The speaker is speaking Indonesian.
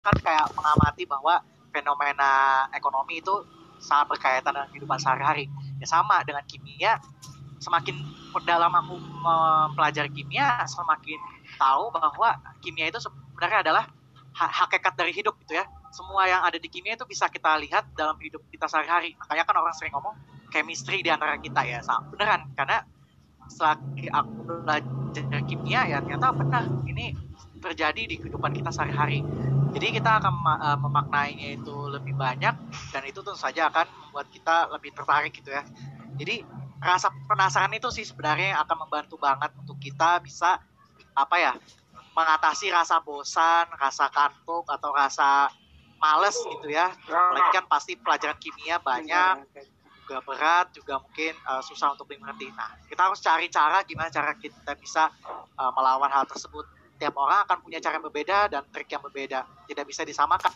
kan kayak mengamati bahwa fenomena ekonomi itu sangat berkaitan dengan kehidupan sehari-hari. Ya sama dengan kimia, semakin dalam aku mempelajari kimia, semakin tahu bahwa kimia itu sebenarnya adalah hakikat dari hidup gitu ya. Semua yang ada di kimia itu bisa kita lihat dalam hidup kita sehari-hari. Makanya kan orang sering ngomong chemistry di antara kita ya. Sama beneran karena setelah aku belajar kimia ya ternyata benar ini terjadi di kehidupan kita sehari-hari. Jadi kita akan uh, memaknainya itu lebih banyak dan itu tentu saja akan membuat kita lebih tertarik gitu ya. Jadi rasa penasaran itu sih sebenarnya akan membantu banget untuk kita bisa apa ya mengatasi rasa bosan, rasa kantuk atau rasa males gitu ya. Apalagi kan pasti pelajaran kimia banyak, juga berat, juga mungkin uh, susah untuk dimengerti. Nah, kita harus cari cara gimana cara kita bisa uh, melawan hal tersebut. Tiap orang akan punya cara yang berbeda dan trik yang berbeda, tidak bisa disamakan.